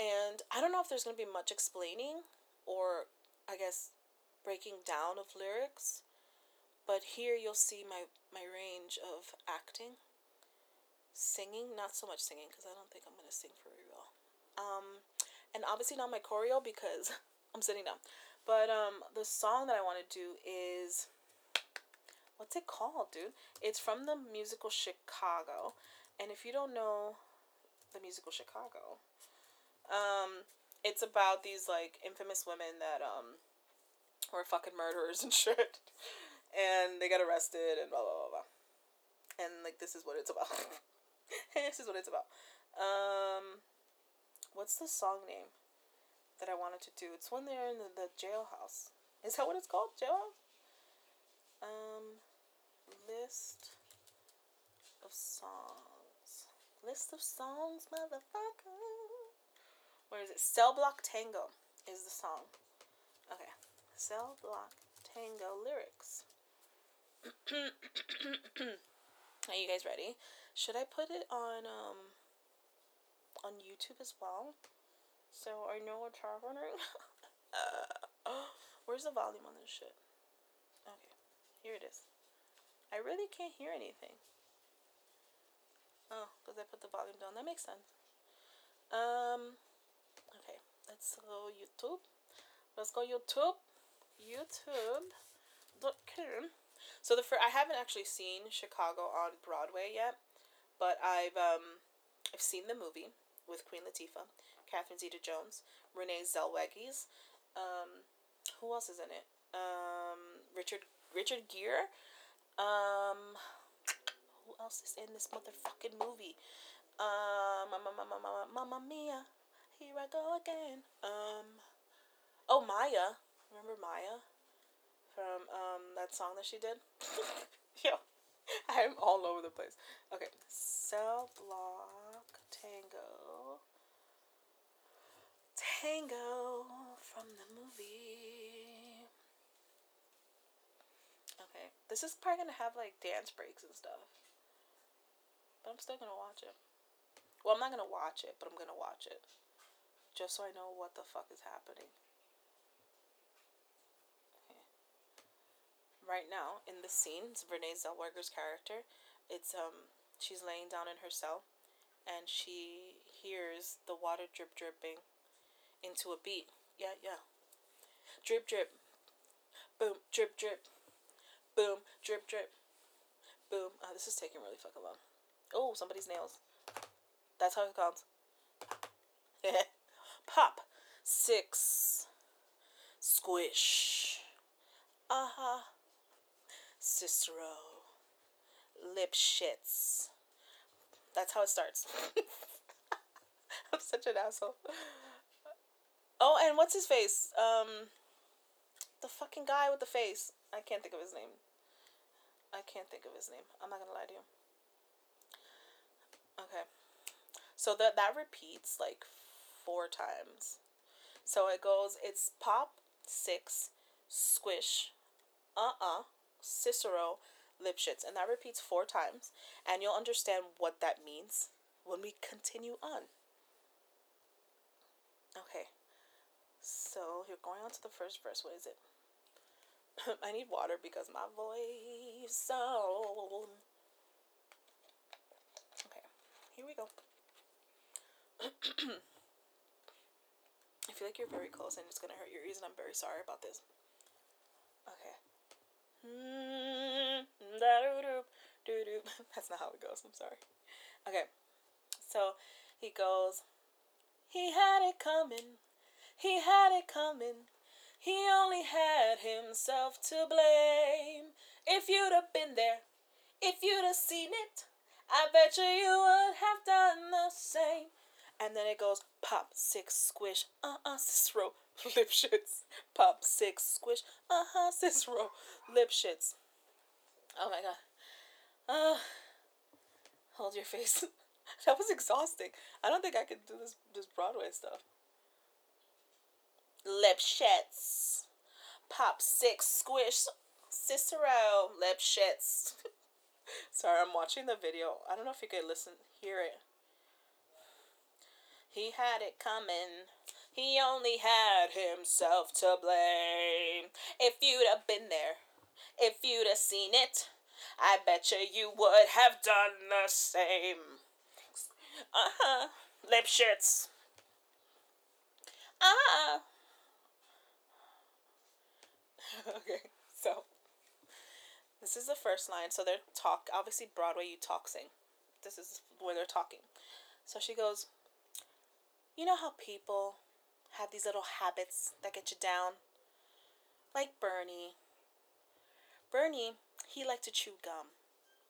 and I don't know if there's gonna be much explaining or I guess breaking down of lyrics, but here you'll see my my range of acting, singing, not so much singing because I don't think I'm gonna sing for real. Um, and obviously not my choreo because I'm sitting down. But um, the song that I want to do is what's it called, dude? It's from the musical Chicago. And if you don't know the musical Chicago, um, it's about these like infamous women that um were fucking murderers and shit. And they got arrested and blah blah blah blah. And like this is what it's about. this is what it's about. Um what's the song name that I wanted to do? It's when they're in the, the jailhouse. Is that what it's called? Jailhouse? Um list of songs. List of songs, motherfucker. Where is it? Cell Block Tango is the song. Okay. Cell Block Tango lyrics. Are you guys ready? Should I put it on um on YouTube as well? So I know what's happening. uh, where's the volume on this shit? Okay, here it is. I really can't hear anything. Oh, because I put the volume down. That makes sense. Um, okay, let's go YouTube. Let's go YouTube. YouTube.com. So the first, I haven't actually seen Chicago on Broadway yet, but I've um, I've seen the movie with Queen Latifah, Catherine Zeta-Jones, Renee Zellweger. Um, who else is in it? Um, Richard Richard Gere. Um, who else is in this motherfucking movie? Um, Mamma, Mamma, Mamma, Mamma Mia, here I go again. Um, Oh, Mya. Remember Mya? From um that song that she did? Yo. I'm all over the place. Okay. Cell block tango. Tango from the movie. Okay. This is probably gonna have like dance breaks and stuff. But I'm still gonna watch it. Well, I'm not gonna watch it, but I'm gonna watch it. Just so I know what the fuck is happening. Right now, in the scene, it's Renee Zellweger's character. It's um she's laying down in her cell and she hears the water drip dripping into a beat. Yeah, yeah. Drip drip. Boom, drip drip. Boom, drip drip. Boom. Oh, this is taking really fucking long. Oh, somebody's nails. That's how it counts. Pop. Six. Squish. Aha. Uh-huh. Cicero. Lipschitz. That's how it starts. I'm such an asshole. Oh, and what's his face? Um, the fucking guy with the face. I can't think of his name. I can't think of his name. I'm not gonna lie to you. Okay. So that that repeats like four times. So it goes it's pop six squish uh uh Cicero Lipschitz and that repeats four times and you'll understand what that means when we continue on. Okay. So you're going on to the first verse. What is it? I need water because my voice so Okay. Here we go. I feel like you're very close and it's gonna hurt your ears, and I'm very sorry about this. Okay. That's not how it goes. I'm sorry. Okay. So he goes, He had it coming. He had it coming. He only had himself to blame. If you'd have been there, if you'd have seen it, I bet you you would have done the same. And then it goes pop, six, squish, uh uh, Cicero, Lipschitz. Pop, six, squish, uh huh, Cicero, Lipschitz. Oh my god. Uh, hold your face. that was exhausting. I don't think I could do this this Broadway stuff. Lipschitz. Pop, six, squish, Cicero, Lipschitz. Sorry, I'm watching the video. I don't know if you could listen, hear it. He had it coming. He only had himself to blame. If you'd have been there, if you'd have seen it, I bet you would have done the same. Uh huh. Lipschitz. Uh huh. okay, so this is the first line. So they're talk. Obviously, Broadway, you talk sing. This is where they're talking. So she goes, you know how people have these little habits that get you down? Like Bernie. Bernie, he liked to chew gum.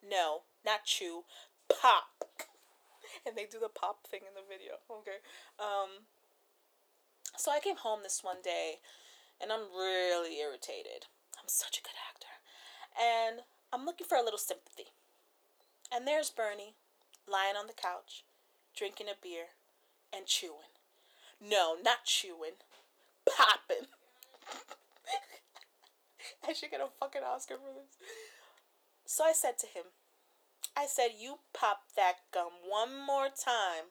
No, not chew, pop. and they do the pop thing in the video, okay? Um, so I came home this one day and I'm really irritated. I'm such a good actor. And I'm looking for a little sympathy. And there's Bernie lying on the couch, drinking a beer and chewing. No, not chewing. Popping. I should get a fucking Oscar for this. So I said to him, I said, You pop that gum one more time.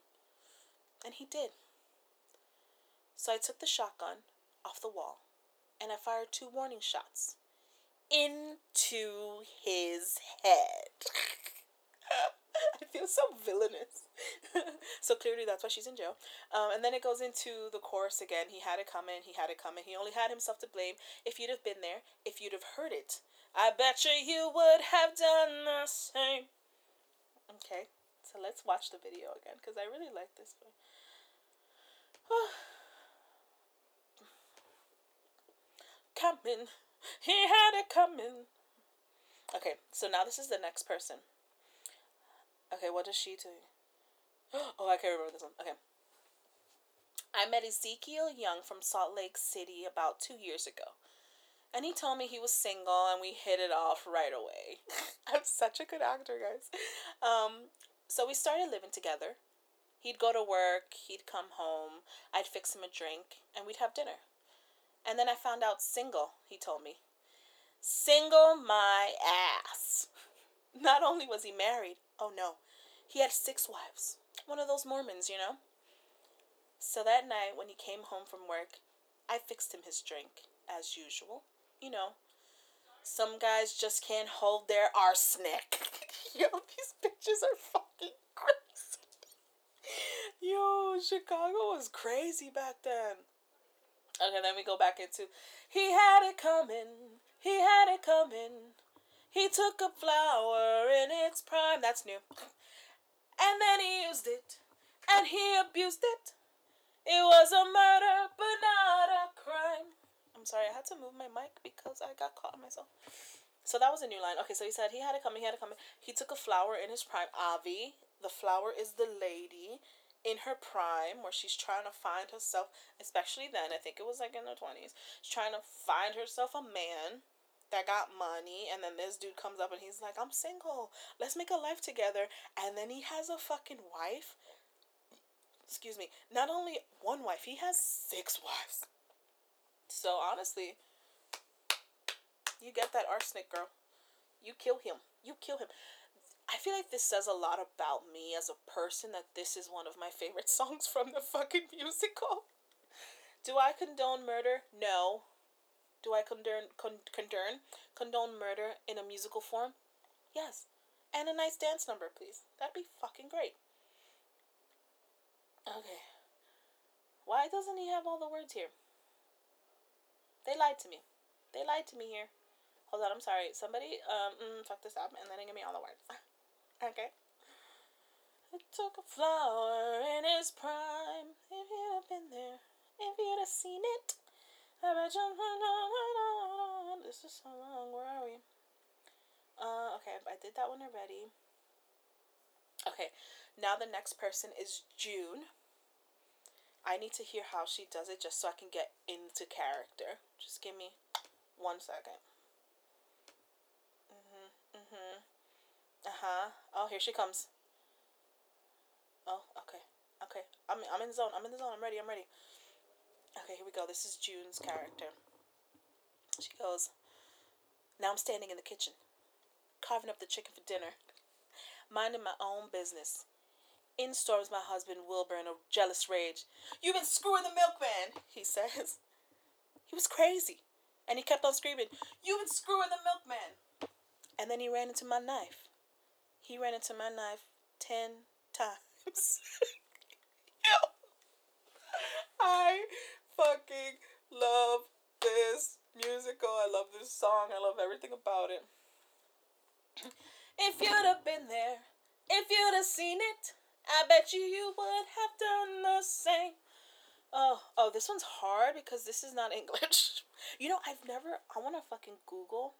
And he did. So I took the shotgun off the wall and I fired two warning shots into his head. I feel so villainous. so clearly that's why she's in jail. Um, and then it goes into the chorus again. He had it coming. He had it coming. He only had himself to blame. If you'd have been there, if you'd have heard it, I bet you you would have done the same. Okay, so let's watch the video again because I really like this one. coming. He had it coming. Okay, so now this is the next person. Okay, what does she do? Oh, I can't remember this one. Okay. I met Ezekiel Young from Salt Lake City about two years ago. And he told me he was single and we hit it off right away. I'm such a good actor, guys. Um, so we started living together. He'd go to work, he'd come home, I'd fix him a drink, and we'd have dinner. And then I found out single, he told me. Single my ass. Not only was he married, oh no, he had six wives. One of those Mormons, you know? So that night, when he came home from work, I fixed him his drink, as usual. You know, some guys just can't hold their arsenic. Yo, these bitches are fucking crazy. Yo, Chicago was crazy back then. Okay, then we go back into he had it coming. He had it coming. He took a flower in its prime. That's new. And then he used it. And he abused it. It was a murder, but not a crime. I'm sorry, I had to move my mic because I got caught myself. So that was a new line. Okay, so he said he had it coming, he had it coming. He took a flower in his prime. Avi, the flower is the lady in her prime where she's trying to find herself, especially then, I think it was like in her 20s, she's trying to find herself a man that got money and then this dude comes up and he's like, I'm single. Let's make a life together. And then he has a fucking wife excuse me, not only one wife, he has six wives. So honestly, you get that arsenic, girl. You kill him. You kill him. I feel like this says a lot about me as a person that this is one of my favorite songs from the fucking musical. Do I condone murder? No. Do I condone con- condone condone murder in a musical form? Yes. And a nice dance number, please. That'd be fucking great. Okay. Why doesn't he have all the words here? They lied to me. They lied to me here. Hold on, I'm sorry. Somebody, um, mm, fuck this up and then give me all the words. okay. It took a flower in his prime. If you'd have been there, if you'd have seen it. This is so long. Where are we? Uh, okay, I did that one already. Okay, now the next person is June. I need to hear how she does it just so I can get into character. Just give me one second. Mhm. Mhm. Uh huh. Oh, here she comes. Oh, okay. Okay. I'm I'm in the zone. I'm in the zone. I'm ready. I'm ready. Okay, here we go. This is June's character. She goes. Now I'm standing in the kitchen, carving up the chicken for dinner, minding my own business. In storms my husband Wilbur in a jealous rage. You've been screwing the milkman, he says. He was crazy. And he kept on screaming, You've been screwing the milkman. And then he ran into my knife. He ran into my knife ten times. I fucking love this musical. I love this song. I love everything about it. If you'd have been there, if you'd have seen it, I bet you you would have done the same. Oh, oh, this one's hard because this is not English. You know, I've never. I want to fucking Google.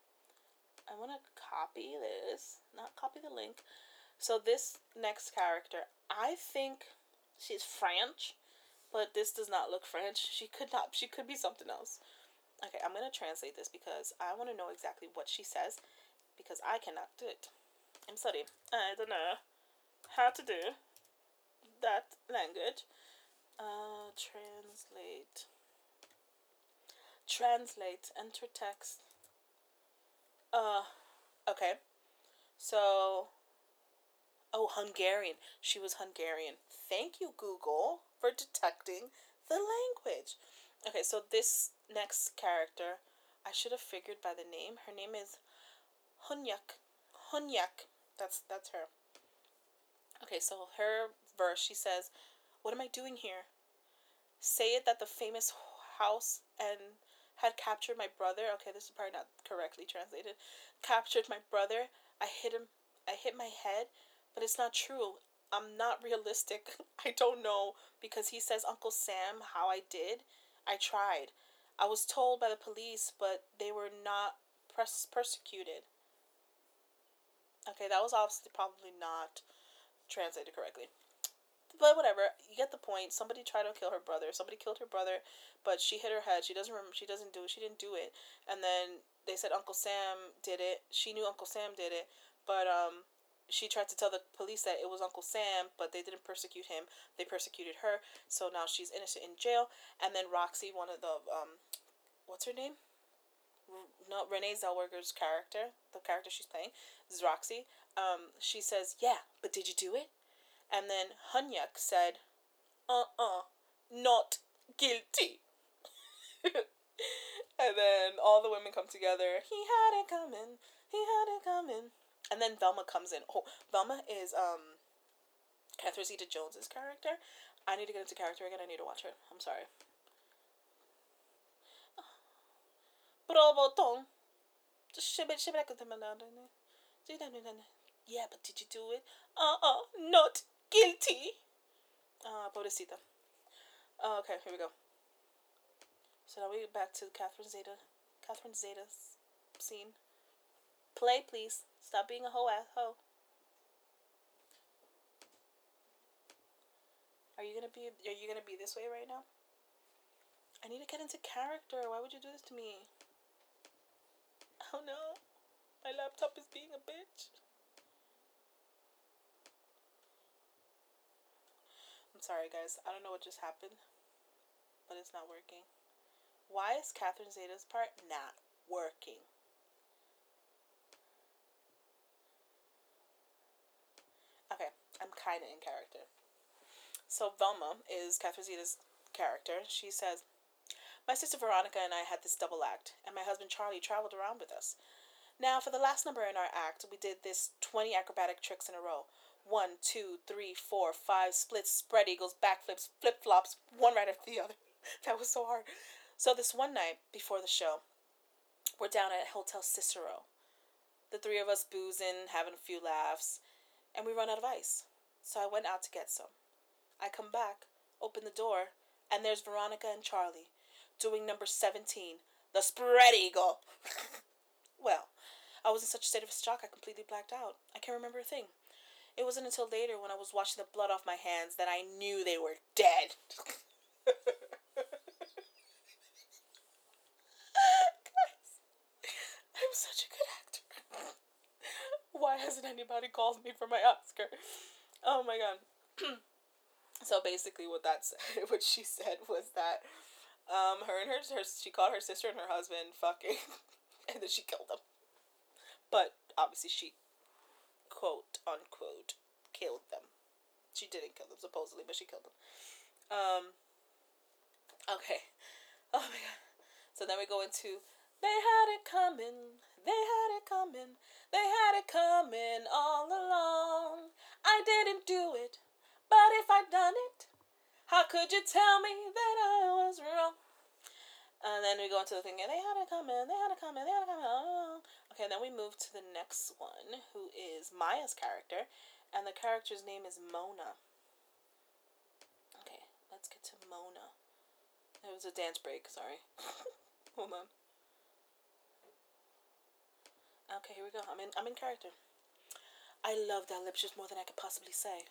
I want to copy this, not copy the link. So this next character, I think she's French, but this does not look French. She could not. She could be something else. Okay, I'm gonna translate this because I want to know exactly what she says, because I cannot do it. I'm sorry. I don't know how to do that language. Uh, translate. Translate. Enter text. Uh, okay. So, oh, Hungarian. She was Hungarian. Thank you, Google, for detecting the language. Okay, so this next character, I should have figured by the name. Her name is Hunyak. Hunyak. That's that's her. Okay, so her verse, she says, What am I doing here? Say it that the famous house and had captured my brother. Okay, this is probably not correctly translated. Captured my brother. I hit him. I hit my head, but it's not true. I'm not realistic. I don't know because he says Uncle Sam how I did. I tried. I was told by the police, but they were not pers- persecuted. Okay, that was obviously probably not translated correctly. but whatever. You get the point. Somebody tried to kill her brother. Somebody killed her brother, but she hit her head. She doesn't remember. She doesn't do it. She didn't do it. And then they said Uncle Sam did it. She knew Uncle Sam did it, but um, she tried to tell the police that it was Uncle Sam, but they didn't persecute him. They persecuted her. So now she's innocent in jail. And then Roxy, one of the um, what's her name? No, Renee Zellweger's character, the character she's playing, is Roxy. Um, she says, "Yeah, but did you do it?" And then Hunyak said, "Uh, uh not guilty." and then all the women come together. He had it coming. He had it coming. And then Velma comes in. Oh, Velma is um Catherine Zeta Jones's character. I need to get into character again. I need to watch her. I'm sorry. Yeah, but did you do it? Uh uh, not guilty. Uh, pobrecita. Oh, okay, here we go. So now we get back to Catherine Zeta, Catherine Zeta's scene. Play, please. Stop being a hoe ass hoe. Are you gonna be? Are you gonna be this way right now? I need to get into character. Why would you do this to me? Oh no, my laptop is being a bitch. I'm sorry, guys. I don't know what just happened, but it's not working. Why is Catherine Zeta's part not working? Okay, I'm kind of in character. So Velma is Catherine Zeta's character. She says, my sister Veronica and I had this double act, and my husband Charlie traveled around with us. Now, for the last number in our act, we did this 20 acrobatic tricks in a row. One, two, three, four, five splits, spread eagles, backflips, flip flops, one right after the other. that was so hard. So, this one night before the show, we're down at Hotel Cicero. The three of us boozing, having a few laughs, and we run out of ice. So, I went out to get some. I come back, open the door, and there's Veronica and Charlie doing number 17, the spread eagle. well, I was in such a state of shock I completely blacked out. I can't remember a thing. It wasn't until later when I was washing the blood off my hands that I knew they were dead. Guys, I'm such a good actor. Why hasn't anybody called me for my Oscar? Oh my god. so basically what that said, what she said was that um, her and her, her she called her sister and her husband fucking, and then she killed them. But obviously she, quote unquote, killed them. She didn't kill them supposedly, but she killed them. Um. Okay. Oh my god. So then we go into they had it coming. They had it coming. They had it coming all along. I didn't do it, but if I'd done it, how could you tell me that I was wrong? And then we go into the thing, and they had it coming, they had it coming, they had it coming. Oh. Okay, then we move to the next one, who is Mya's character, and the character's name is Mona. Okay, let's get to Mona. It was a dance break, sorry. Hold on. Okay, here we go. I'm in I'm in character. I love that Lipschitz more than I could possibly say.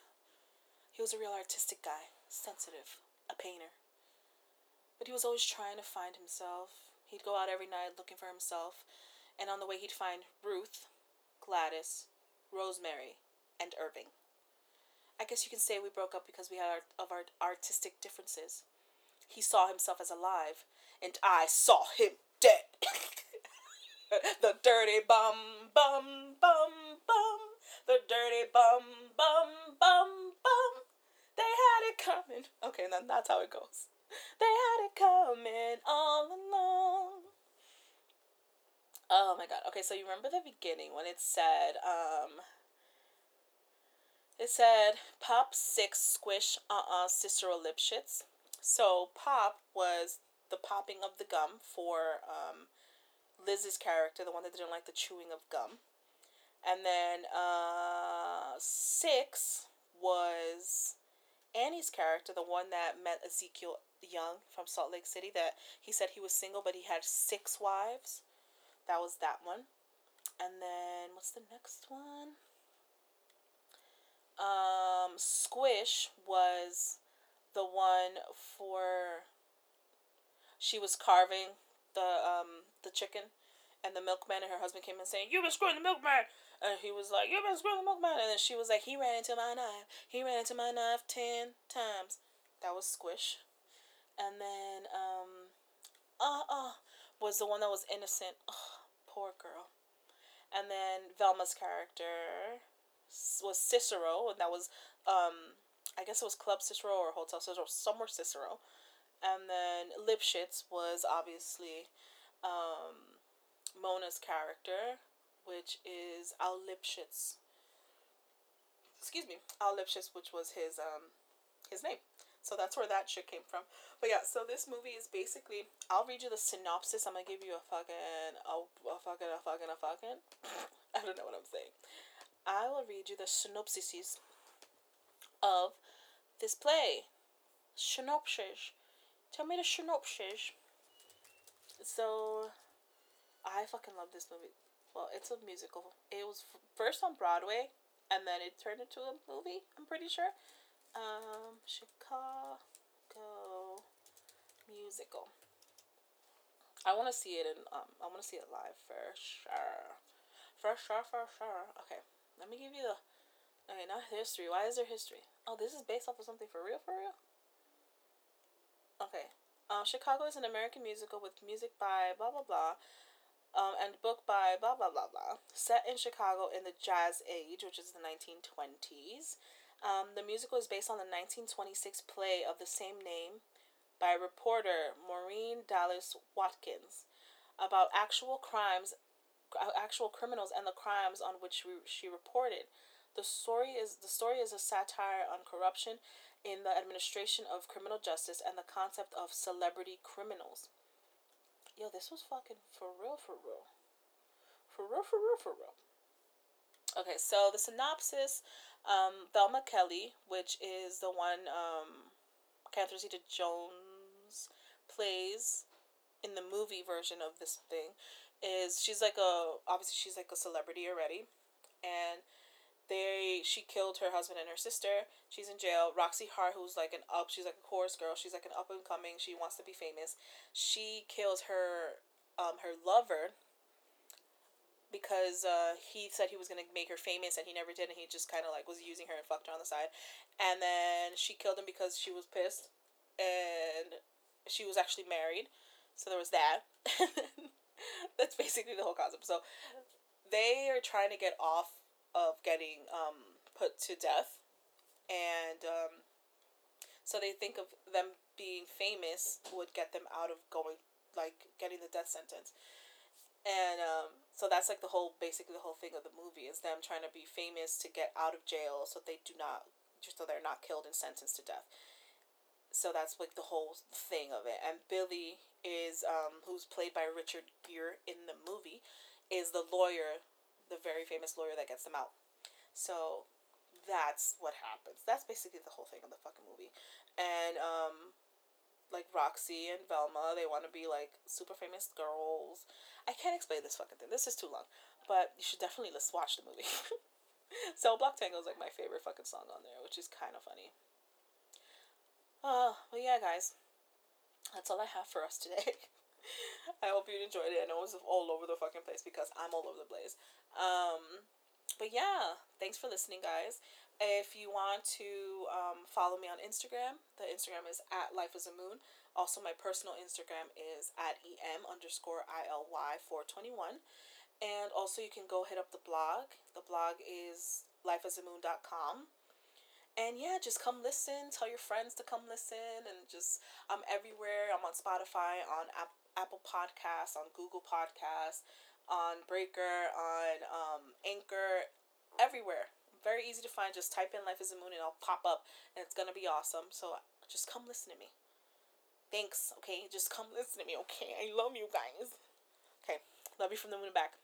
He was a real artistic guy sensitive, a painter. But he was always trying to find himself. He'd go out every night looking for himself, and on the way he'd find Ruth, Gladys, Rosemary, and Irving. I guess you can say we broke up because we had our, of our artistic differences. He saw himself as alive, and I saw him dead. the dirty bum bum bum bum, the dirty bum bum bum bum. They had it coming. Okay, then that's how it goes. They had it coming all along. Oh my god. Okay, so you remember the beginning when it said, um, it said Pop Six Squish Uh Uh Cicero Lipschitz. So Pop was the popping of the gum for um, Liz's character, the one that didn't like the chewing of gum. And then uh, Six was Annie's character, the one that met Ezekiel Young from Salt Lake City, that he said he was single but he had six wives. That was that one. And then what's the next one? Um, Squish was the one for. She was carving the um the chicken, and the milkman and her husband came in saying, "You've been screwing the milkman," and he was like, "You've been screwing the milkman," and then she was like, "He ran into my knife. He ran into my knife ten times." That was Squish, and then um, uh uh, was the one that was innocent. Poor girl. And then Velma's character was Cicero, and that was um, I guess it was Club Cicero or Hotel Cicero, somewhere Cicero. And then Lipschitz was obviously um, Mona's character, which is Al Lipschitz. Excuse me, Al Lipschitz, which was his um, his name. So that's where that shit came from. But yeah, so this movie is basically I'll read you the synopsis. I'm gonna give you a fucking a, a fucking a fucking a fucking I don't know what I'm saying. I will read you the synopsises of this play. Synopsis. Tell me the synopsis. So I fucking love this movie. Well, it's a musical. It was first on Broadway and then it turned into a movie, I'm pretty sure. Um, Chicago musical. I want to see it in um I want to see it live for sure. For sure, for sure. Okay. Let me give you the Okay, not history. Why is there history? Oh, this is based off of something for real, for real? Okay. Um, Chicago is an American musical with music by blah blah blah. Um, and book by blah blah blah blah. Set in Chicago in the Jazz Age, which is the nineteen twenties. Um, the musical is based on the 1926 play of the same name by reporter Maureen Dallas Watkins about actual crimes, actual criminals, and the crimes on which she reported. The story is the story is a satire on corruption in the administration of criminal justice and the concept of celebrity criminals. Yo, this was fucking for real, for real. For real, for real, for real. Okay, so the synopsis um, Velma Kelly, which is the one um, Catherine Zeta Jones plays in the movie version of this thing, is she's like a obviously she's like a celebrity already, and they she killed her husband and her sister. She's in jail. Roxy Hart, who's like an up, she's like a chorus girl. She's like an up and coming. She wants to be famous. She kills her um her lover because uh, he said he was gonna make her famous and he never did and he just kind of like was using her and fucked her on the side, and then she killed him because she was pissed, and she was actually married, so there was that. That's basically the whole concept. So they are trying to get off of getting um, put to death, and um, so they think of them being famous would get them out of going like getting the death sentence. And um, so that's like the whole basically the whole thing of the movie is them trying to be famous to get out of jail so they do not just so they're not killed and sentenced to death. So that's like the whole thing of it. And billy is um, who's played by richard gere in the movie is the lawyer the very famous lawyer that gets them out so that's what happens that's basically the whole thing of the fucking movie and um like Roxy and Velma. They want to be like super famous girls. I can't explain this fucking thing. This is too long. But you should definitely let's watch the movie. Cell Block Tango is like my favorite fucking song on there, which is kind of funny. Uh, well, yeah, guys. That's all I have for us today. I hope you enjoyed it. I know it was all over the fucking place because I'm all over the place. Um, but yeah, thanks for listening, guys. If you want to um, follow me on Instagram, the Instagram is at Life is a Moon. Also, my personal Instagram is at em underscore ILY 421. And also, you can go hit up the blog. The blog is lifeasamoon.com. And yeah, just come listen. Tell your friends to come listen. And just, I'm everywhere. I'm on Spotify, on App- Apple Podcasts, on Google Podcasts, on Breaker, on um, Anchor, everywhere very easy to find. Just type in Life is a Moon and I'll pop up and it's gonna be awesome. So just come listen to me. Thanks, okay? Just come listen to me, okay? I love you guys. Okay, love you from the moon and back.